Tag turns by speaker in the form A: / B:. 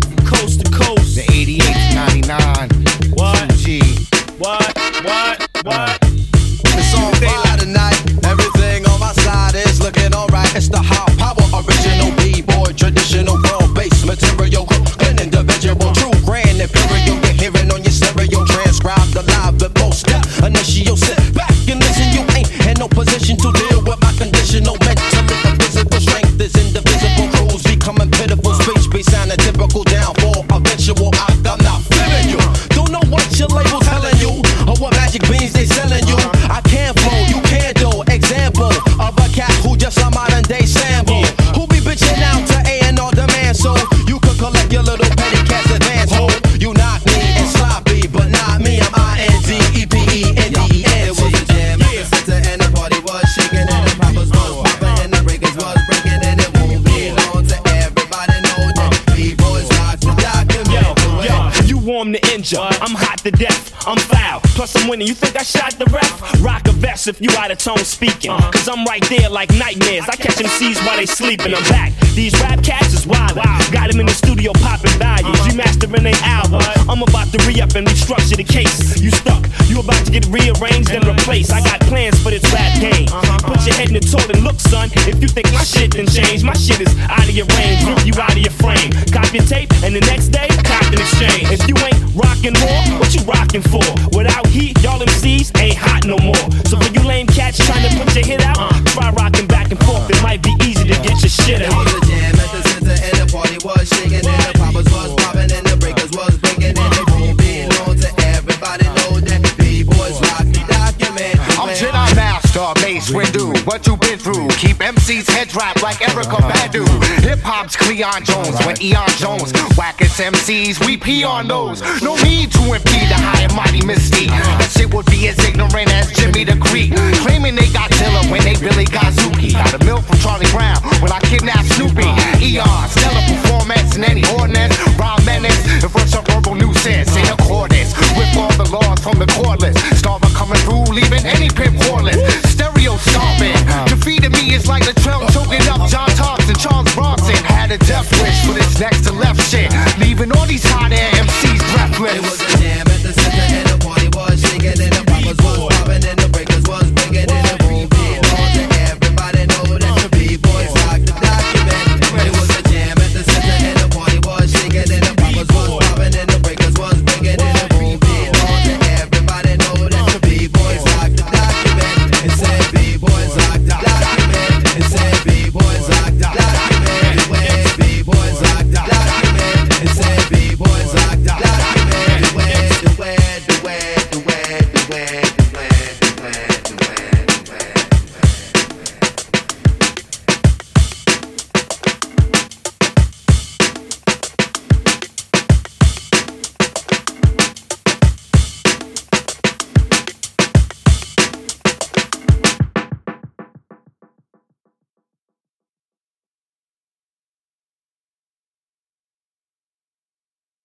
A: from coast to coast. The 88, 99, what? 2G. What? What? What? To death. I'm foul, plus I'm winning. You think I shot the ref? Rock a vest if you out of tone speaking. Uh-huh. Cause I'm right there like nightmares. I catch MCs while they sleeping. I'm back. These rap cats is wild. Got him in the studio popping values. You uh-huh. mastering they album. I'm about to re up and restructure the case. You stuck. You about to get rearranged and replaced. I got plans for this rap uh-huh. game. Put your head in the toilet. Look, son, if you think my shit done change, my shit is out of your range. Rip you out of your frame. Cop your tape and the next day, cop an exchange. If you ain't rockin' more, you for? Without heat, y'all MCs ain't hot no more. So for you lame cats trying to put your hit out, uh. try rockin' back and forth. It might be easy to get your shit out.
B: Mace Windu. What you been through? Keep MC's heads wrapped like Erykah Badu. Hip hop's Cleon Jones when Eon Jones. Wackest MCs, we pee on those. No need to impede the high and mighty mystique. That shit would be as ignorant as Jimmy the Greek. Claiming they got Dilla when they really got Zuki. Got a milk from Charlie Brown when I kidnapped Snoopy. Eon, stellar performance in any ordinance. Rhyme menace, first a verbal nuisance in accordance with all the laws from the cordless. Starver coming through, leaving any pimp a death wish for this next to left shit. Leaving all these hot air MCs breathless.